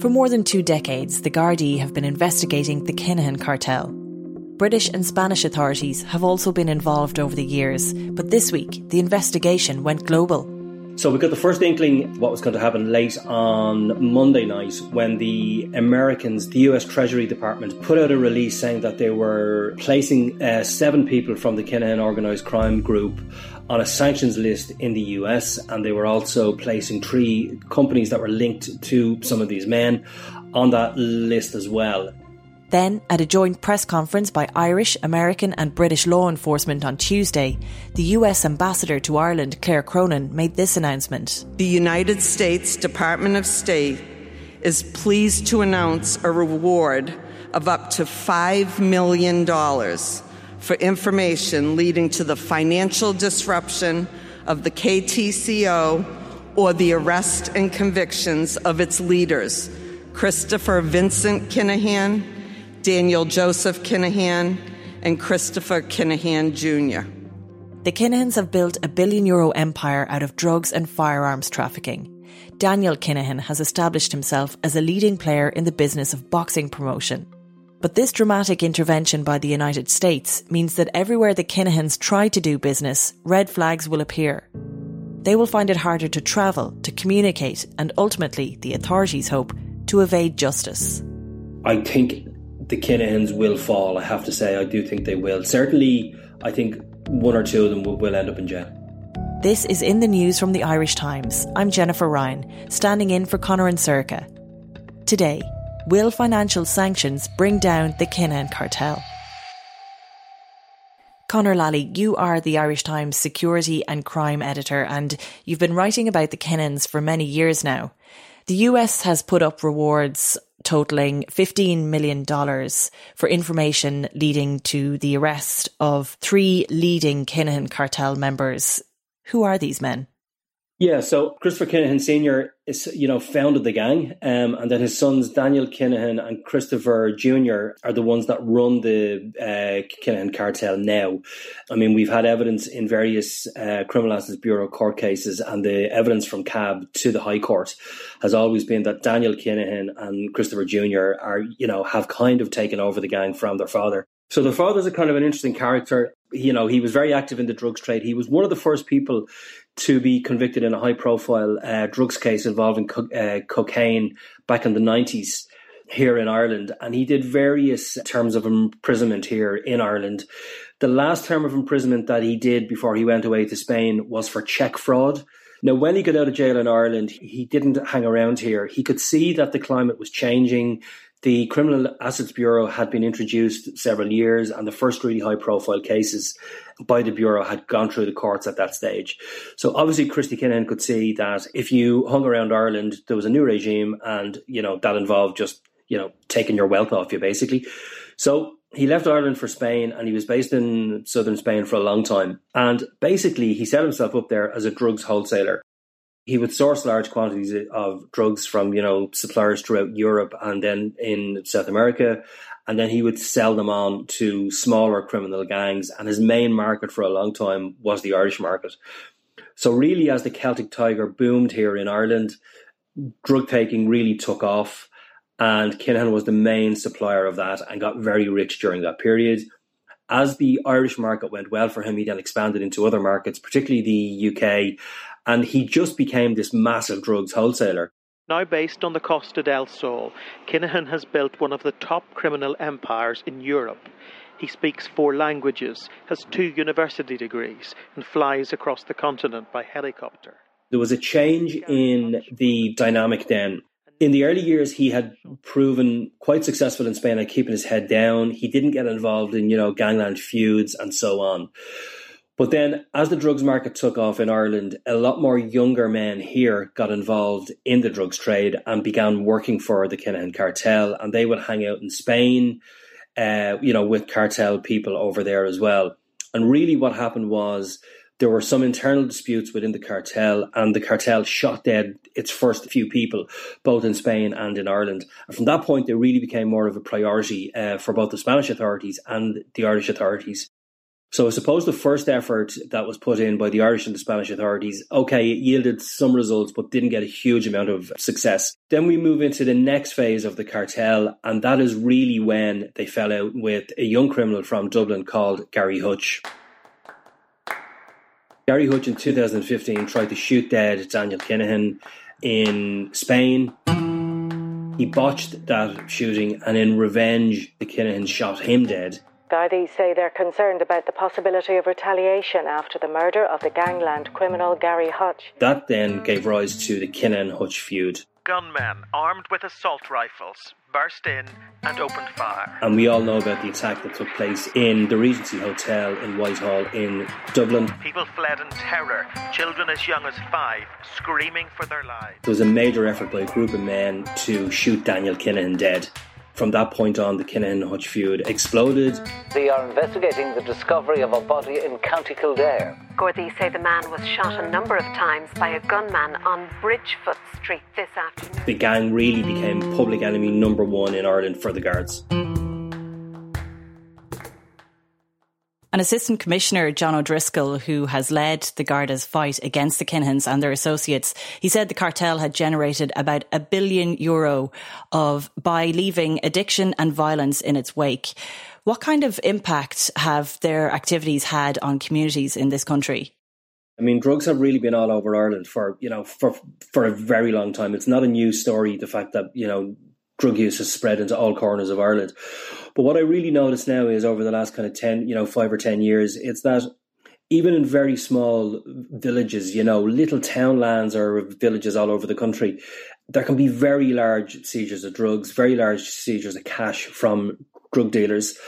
For more than two decades, the Gardaí have been investigating the Kinahan cartel. British and Spanish authorities have also been involved over the years, but this week the investigation went global. So we got the first inkling what was going to happen late on Monday night when the Americans, the US Treasury Department, put out a release saying that they were placing uh, seven people from the Kinahan organised crime group on a sanctions list in the US, and they were also placing three companies that were linked to some of these men on that list as well. Then, at a joint press conference by Irish, American, and British law enforcement on Tuesday, the US ambassador to Ireland, Claire Cronin, made this announcement. The United States Department of State is pleased to announce a reward of up to $5 million for information leading to the financial disruption of the KTCO or the arrest and convictions of its leaders, Christopher Vincent Kinahan, Daniel Joseph Kinahan, and Christopher Kinahan Jr. The Kinahans have built a billion euro empire out of drugs and firearms trafficking. Daniel Kinahan has established himself as a leading player in the business of boxing promotion. But this dramatic intervention by the United States means that everywhere the Kinahans try to do business, red flags will appear. They will find it harder to travel, to communicate, and ultimately, the authorities hope, to evade justice. I think the Kinahans will fall, I have to say. I do think they will. Certainly, I think one or two of them will, will end up in jail. This is in the news from the Irish Times. I'm Jennifer Ryan, standing in for Conor and Sorcha. Today, Will financial sanctions bring down the Kinahan cartel? Conor Lally, you are the Irish Times security and crime editor, and you've been writing about the Kinahans for many years now. The US has put up rewards totaling $15 million for information leading to the arrest of three leading Kinahan cartel members. Who are these men? Yeah, so Christopher Kinahan Sr. is, you know, founded the gang, um, and then his sons Daniel Kinahan and Christopher Jr. are the ones that run the uh, Kinahan cartel now. I mean, we've had evidence in various uh, Criminal Assets Bureau court cases, and the evidence from CAB to the High Court has always been that Daniel Kinahan and Christopher Jr. are, you know, have kind of taken over the gang from their father. So the father's a kind of an interesting character. You know, he was very active in the drugs trade. He was one of the first people to be convicted in a high profile uh, drugs case involving co- uh, cocaine back in the 90s here in Ireland. And he did various terms of imprisonment here in Ireland. The last term of imprisonment that he did before he went away to Spain was for check fraud. Now, when he got out of jail in Ireland, he didn't hang around here. He could see that the climate was changing. The Criminal Assets Bureau had been introduced several years, and the first really high profile cases by the Bureau had gone through the courts at that stage. So obviously, Christy Kinahan could see that if you hung around Ireland, there was a new regime, and you know that involved just you know taking your wealth off you, basically. So he left Ireland for Spain and he was based in southern Spain for a long time. And basically, he set himself up there as a drugs wholesaler he would source large quantities of drugs from you know suppliers throughout Europe and then in South America, and then he would sell them on to smaller criminal gangs. And his main market for a long time was the Irish market. So really, as the Celtic Tiger boomed here in Ireland, drug taking really took off, and Kinahan was the main supplier of that and got very rich during that period. As the Irish market went well for him, he then expanded into other markets, particularly the UK and he just became this massive drugs wholesaler. Now based on the Costa del Sol, Kinahan has built one of the top criminal empires in Europe. He speaks four languages, has two university degrees, and flies across the continent by helicopter. There was a change in the dynamic then. In the early years, he had proven quite successful in Spain at keeping his head down. He didn't get involved in, you know, gangland feuds and so on. But then, as the drugs market took off in Ireland, a lot more younger men here got involved in the drugs trade and began working for the Kinahan cartel. And they would hang out in Spain, uh, you know, with cartel people over there as well. And really, what happened was there were some internal disputes within the cartel, and the cartel shot dead its first few people, both in Spain and in Ireland. And from that point, they really became more of a priority uh, for both the Spanish authorities and the Irish authorities. So I suppose the first effort that was put in by the Irish and the Spanish authorities, okay, it yielded some results, but didn't get a huge amount of success. Then we move into the next phase of the cartel, and that is really when they fell out with a young criminal from Dublin called Gary Hutch. Gary Hutch in 2015 tried to shoot dead Daniel Kinahan in Spain. He botched that shooting, and in revenge, the Kinahans shot him dead Gardaí say they're concerned about the possibility of retaliation after the murder of the gangland criminal Gary Hutch. That then gave rise to the Kinahan Hutch feud. Gunmen armed with assault rifles burst in and opened fire. And we all know about the attack that took place in the Regency Hotel in Whitehall in Dublin. People fled in terror, children as young as five, screaming for their lives. There was a major effort by a group of men to shoot Daniel Kinahan dead. From that point on, the Kinahan Hutch feud exploded. They are investigating the discovery of a body in County Kildare. Gardaí say the man was shot a number of times by a gunman on Bridgefoot Street this afternoon. The gang really became public enemy number one in Ireland for the guards. An assistant commissioner, John O'Driscoll, who has led the Garda's fight against the Kinahans and their associates, he said the cartel had generated about a billion euro of by leaving addiction and violence in its wake. What kind of impact have their activities had on communities in this country? I mean, drugs have really been all over Ireland for you know for for a very long time. It's not a new story. The fact that you know drug use has spread into all corners of Ireland. But what I really notice now is over the last kind of 10, you know, five or 10 years, it's that even in very small villages, you know, little townlands or villages all over the country, there can be very large seizures of drugs, very large seizures of cash from drug dealers.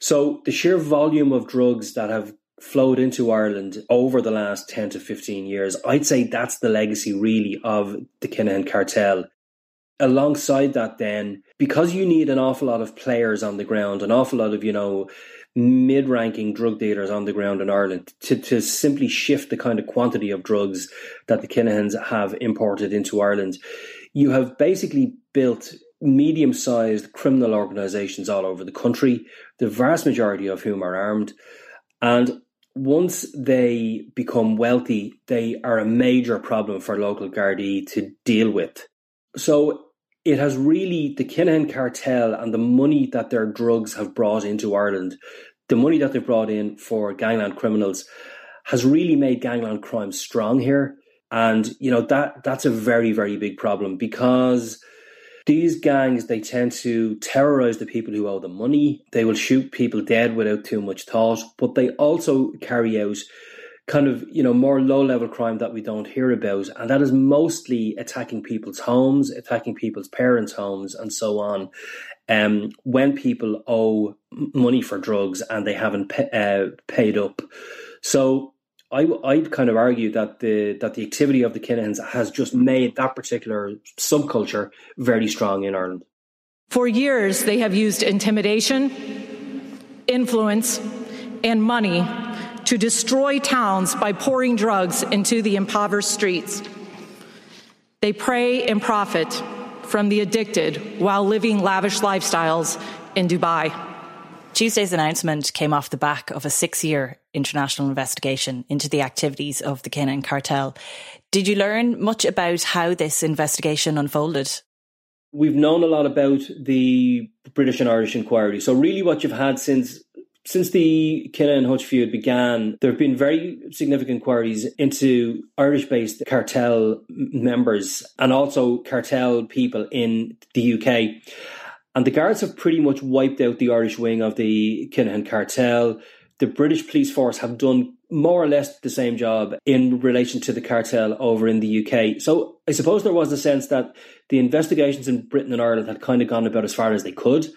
So the sheer volume of drugs that have flowed into Ireland over the last 10 to 15 years, I'd say that's the legacy really of the Kinahan cartel alongside that then because you need an awful lot of players on the ground an awful lot of you know mid-ranking drug dealers on the ground in Ireland to, to simply shift the kind of quantity of drugs that the Kinahans have imported into Ireland you have basically built medium-sized criminal organizations all over the country the vast majority of whom are armed and once they become wealthy, they are a major problem for local Gardaí to deal with. So it has really the Kinahan cartel and the money that their drugs have brought into Ireland, the money that they've brought in for gangland criminals, has really made gangland crime strong here. And you know that that's a very very big problem because these gangs they tend to terrorize the people who owe them money. They will shoot people dead without too much thought, but they also carry out kind of you know more low level crime that we don't hear about and that is mostly attacking people's homes attacking people's parents homes and so on um, when people owe money for drugs and they haven't pay, uh, paid up so I, I'd kind of argue that the that the activity of the Kinahans has just made that particular subculture very strong in Ireland. For years, they have used intimidation, influence, and money to destroy towns by pouring drugs into the impoverished streets. They prey and profit from the addicted while living lavish lifestyles in Dubai. Tuesday's announcement came off the back of a six year international investigation into the activities of the Kinahan cartel. Did you learn much about how this investigation unfolded? We've known a lot about the British and Irish inquiry. So, really, what you've had since since the Kinahan Hutch feud began, there have been very significant inquiries into Irish based cartel members and also cartel people in the UK. And the guards have pretty much wiped out the Irish wing of the Kinahan cartel. The British police force have done more or less the same job in relation to the cartel over in the UK. So I suppose there was a sense that the investigations in Britain and Ireland had kind of gone about as far as they could.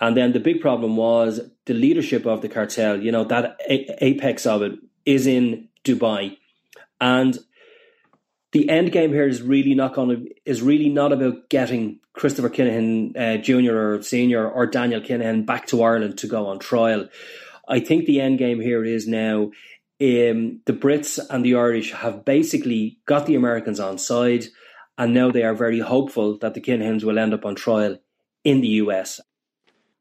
And then the big problem was the leadership of the cartel, you know, that a- apex of it is in Dubai. And the end game here is really not going to is really not about getting Christopher Kinahan uh, Jr. or Senior or Daniel Kinahan back to Ireland to go on trial. I think the end game here is now um, the Brits and the Irish have basically got the Americans on side, and now they are very hopeful that the Kinahans will end up on trial in the US.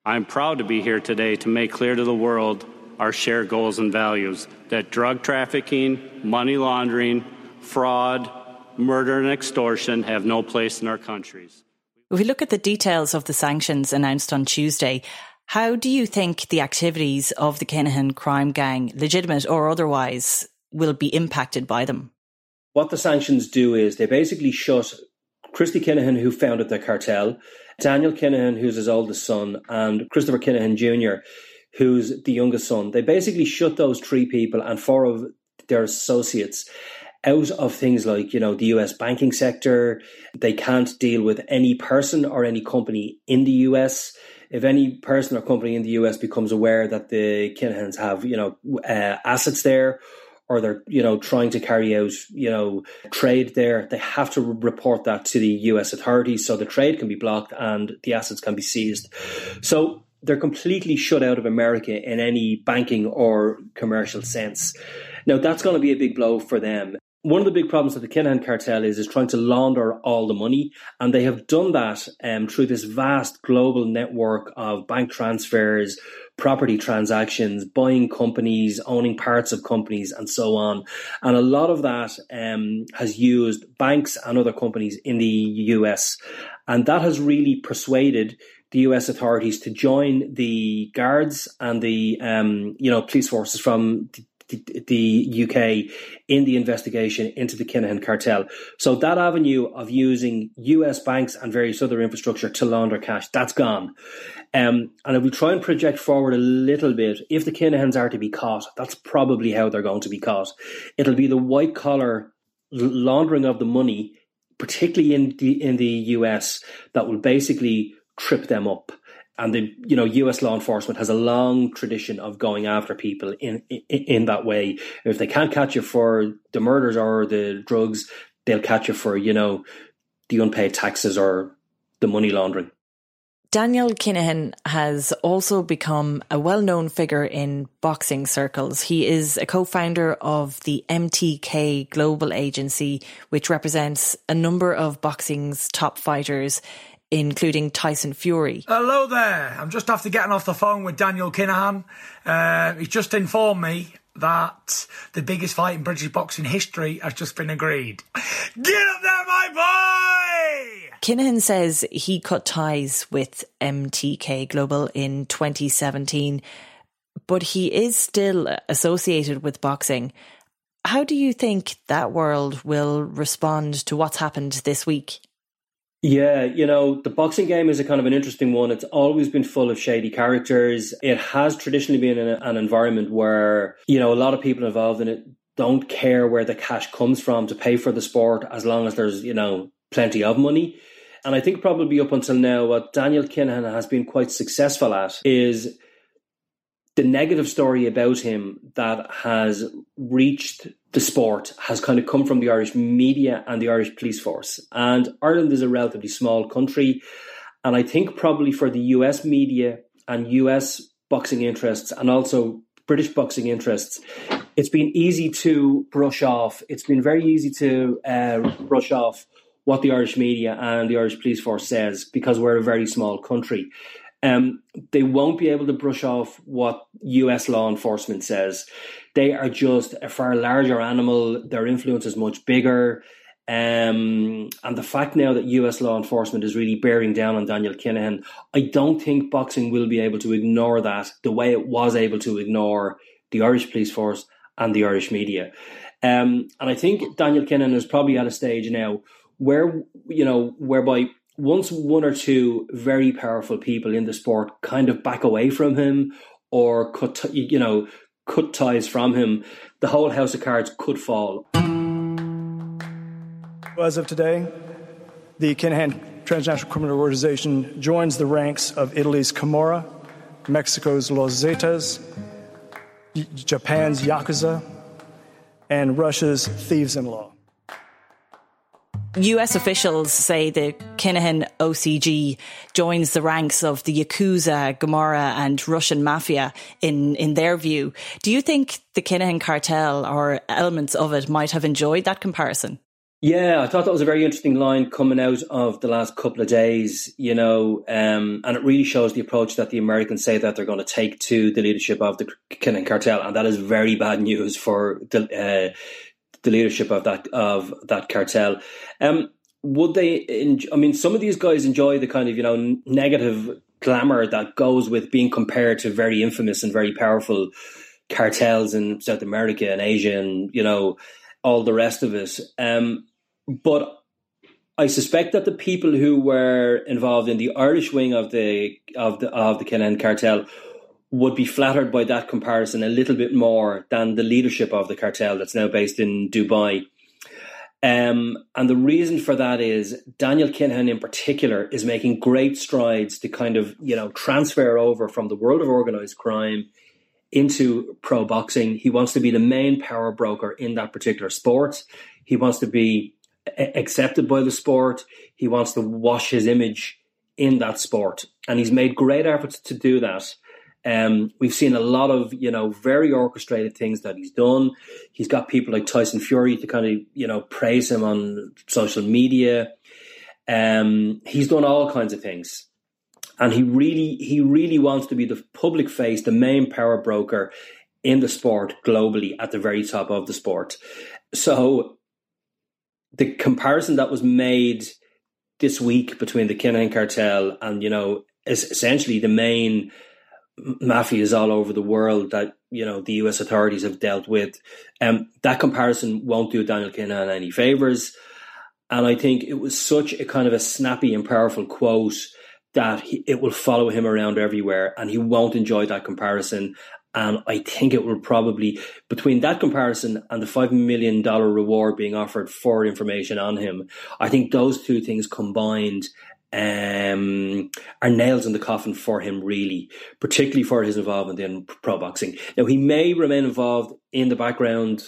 I am proud to be here today to make clear to the world our shared goals and values that drug trafficking, money laundering, fraud, murder, and extortion have no place in our countries. If we look at the details of the sanctions announced on Tuesday, how do you think the activities of the Kinahan crime gang, legitimate or otherwise, will be impacted by them? What the sanctions do is they basically shut Christy Kinahan, who founded the cartel, Daniel Kinahan, who's his oldest son, and Christopher Kinahan Jr., who's the youngest son. They basically shut those three people and four of their associates out of things like, you know, the US banking sector. They can't deal with any person or any company in the US. If any person or company in the US becomes aware that the Kinahans have, you know, uh, assets there or they're, you know, trying to carry out, you know, trade there, they have to report that to the US authorities so the trade can be blocked and the assets can be seized. So they're completely shut out of America in any banking or commercial sense. Now that's going to be a big blow for them one of the big problems that the Kinahan cartel is is trying to launder all the money, and they have done that um, through this vast global network of bank transfers, property transactions, buying companies, owning parts of companies, and so on. And a lot of that um, has used banks and other companies in the US, and that has really persuaded the US authorities to join the guards and the um, you know police forces from the, UK in the investigation into the Kinahan cartel. So that avenue of using US banks and various other infrastructure to launder cash, that's gone. Um, and if we try and project forward a little bit, if the Kinahans are to be caught, that's probably how they're going to be caught. It'll be the white collar laundering of the money, particularly in the in the US, that will basically trip them up and the you know U.S. law enforcement has a long tradition of going after people in, in in, that way. If they can't catch you for the murders or the drugs, they'll catch you for you know the unpaid taxes or the money laundering. Daniel Kinahan has also become a well known figure in boxing circles. He is a co founder of the MTK Global Agency, which represents a number of boxing's top fighters including Tyson Fury. Hello there. I'm just after getting off the phone with Daniel Kinahan. Uh, he's just informed me that the biggest fight in British boxing history has just been agreed. Get up there, my boy! Kinahan says he cut ties with MTK Global in 2017, but he is still associated with boxing. How do you think that world will respond to what's happened this week? Yeah, you know, the boxing game is a kind of an interesting one. It's always been full of shady characters. It has traditionally been an, an environment where, you know, a lot of people involved in it don't care where the cash comes from to pay for the sport as long as there's, you know, plenty of money. And I think probably up until now, what Daniel Kinahan has been quite successful at is the negative story about him that has reached the sport has kind of come from the Irish media and the Irish police force. And Ireland is a relatively small country. And I think probably for the US media and US boxing interests and also British boxing interests, it's been easy to brush off. It's been very easy to uh, brush off what the Irish media and the Irish police force says because we're a very small country. Um, they won't be able to brush off what US law enforcement says. They are just a far larger animal. Their influence is much bigger. Um, and the fact now that US law enforcement is really bearing down on Daniel Kinahan, I don't think boxing will be able to ignore that the way it was able to ignore the Irish police force and the Irish media. Um, and I think Daniel Kinahan is probably at a stage now where, you know, whereby once one or two very powerful people in the sport kind of back away from him or cut, you know, cut ties from him, the whole house of cards could fall. As of today, the Kinahan Transnational Criminal Organization joins the ranks of Italy's Camorra, Mexico's Los Zetas, Japan's Yakuza, and Russia's Thieves in Law. US officials say the Kinahan OCG joins the ranks of the Yakuza, Camorra, and Russian mafia in, in their view. Do you think the Kinahan cartel or elements of it might have enjoyed that comparison? Yeah, I thought that was a very interesting line coming out of the last couple of days, you know, um, and it really shows the approach that the Americans say that they're going to take to the leadership of the Kinahan cartel, and that is very bad news for the uh, the leadership of that of that cartel. Um, would they? I mean, some of these guys enjoy the kind of you know negative glamour that goes with being compared to very infamous and very powerful cartels in South America and Asia, and you know all the rest of it. Um, but I suspect that the people who were involved in the Irish wing of the of the of the Kinahan cartel would be flattered by that comparison a little bit more than the leadership of the cartel that's now based in Dubai. Um, and the reason for that is Daniel Kinahan in particular is making great strides to kind of, you know, transfer over from the world of organized crime into pro boxing. He wants to be the main power broker in that particular sport. He wants to be accepted by the sport. He wants to wash his image in that sport, and he's made great efforts to do that. Um, we've seen a lot of you know very orchestrated things that he's done. He's got people like Tyson Fury to kind of you know praise him on social media. Um, he's done all kinds of things, and he really he really wants to be the public face, the main power broker in the sport globally at the very top of the sport. So the comparison that was made this week between the Kinahan cartel and you know is essentially the main mafias all over the world that you know the U.S. authorities have dealt with. Um, that comparison won't do Daniel Kinahan any favors, and I think it was such a kind of a snappy and powerful quote that he, it will follow him around everywhere, and he won't enjoy that comparison. And I think it will probably, between that comparison and the $5 million reward being offered for information on him, I think those two things combined um, are nails in the coffin for him, really, particularly for his involvement in pro boxing. Now, he may remain involved in the background,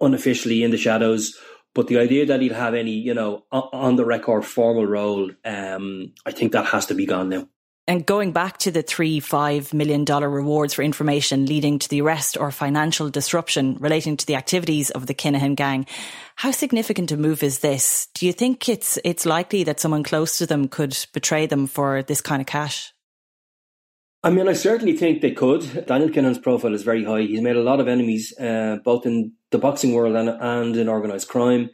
unofficially in the shadows, but the idea that he'd have any, you know, on the record formal role, um, I think that has to be gone now. And going back to the three, five million dollar rewards for information leading to the arrest or financial disruption relating to the activities of the Kinahan gang, how significant a move is this? Do you think it's it's likely that someone close to them could betray them for this kind of cash? I mean, I certainly think they could. Daniel Kinahan's profile is very high. He's made a lot of enemies, uh, both in the boxing world and, and in organised crime.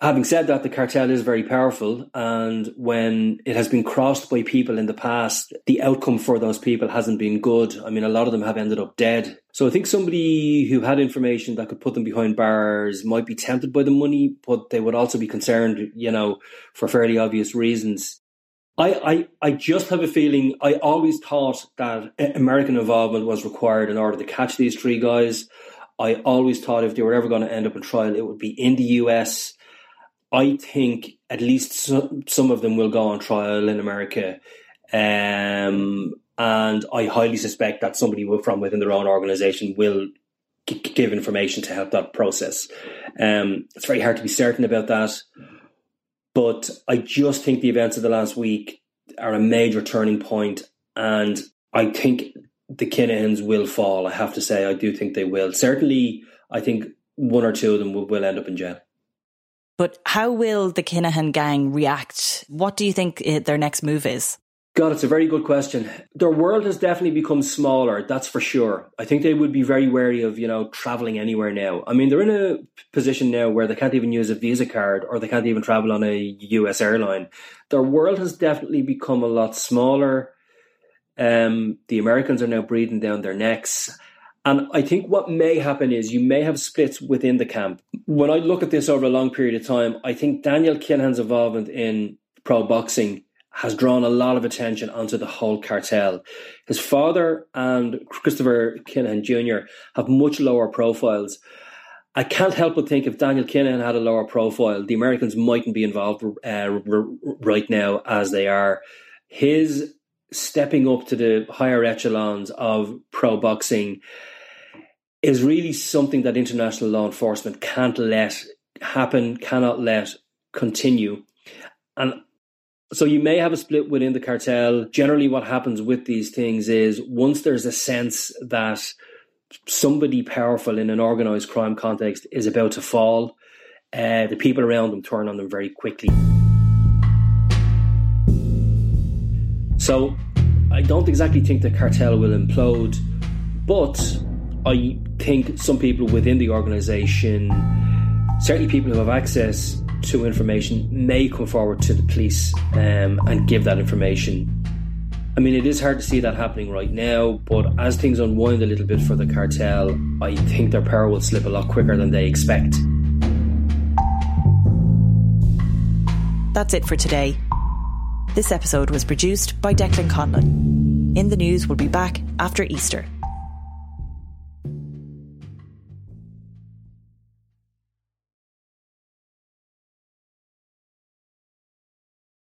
Having said that, the cartel is very powerful, and when it has been crossed by people in the past, the outcome for those people hasn't been good. I mean, a lot of them have ended up dead. So I think somebody who had information that could put them behind bars might be tempted by the money, but they would also be concerned, you know, for fairly obvious reasons. I, I, I just have a feeling I always thought that American involvement was required in order to catch these three guys. I always thought if they were ever going to end up in trial, it would be in the US I think at least some, some of them will go on trial in America. Um, and I highly suspect that somebody from within their own organization will g- give information to help that process. Um, it's very hard to be certain about that. But I just think the events of the last week are a major turning point, and I think the Kinahans will fall. I have to say, I do think they will. Certainly, I think one or two of them will, will end up in jail. But how will the Kinahan gang react? What do you think eh, their next move is? God, it's a very good question. Their world has definitely become smaller, that's for sure. I think they would be very wary of, you know, traveling anywhere now. I mean, they're in a position now where they can't even use a Visa card or they can't even travel on a US airline. Their world has definitely become a lot smaller. Um, the Americans are now breathing down their necks. And I think what may happen is you may have splits within the camp. When I look at this over a long period of time, I think Daniel Kinahan's involvement in pro boxing has drawn a lot of attention onto the whole cartel. His father and Christopher Kinahan Jr. have much lower profiles. I can't help but think if Daniel Kinahan had a lower profile, the Americans mightn't be involved uh, right now as they are. His stepping up to the higher echelons of pro boxing is really something that international law enforcement can't let happen, cannot let continue. And so you may have a split within the cartel. Generally, what happens with these things is once there's a sense that somebody powerful in an organized crime context is about to fall, uh, the people around them turn on them very quickly. So I don't exactly think the cartel will implode, but I think some people within the organisation, certainly people who have access to information, may come forward to the police um, and give that information. I mean, it is hard to see that happening right now, but as things unwind a little bit for the cartel, I think their power will slip a lot quicker than they expect. That's it for today. This episode was produced by Declan Conlon. In the News we'll be back after Easter.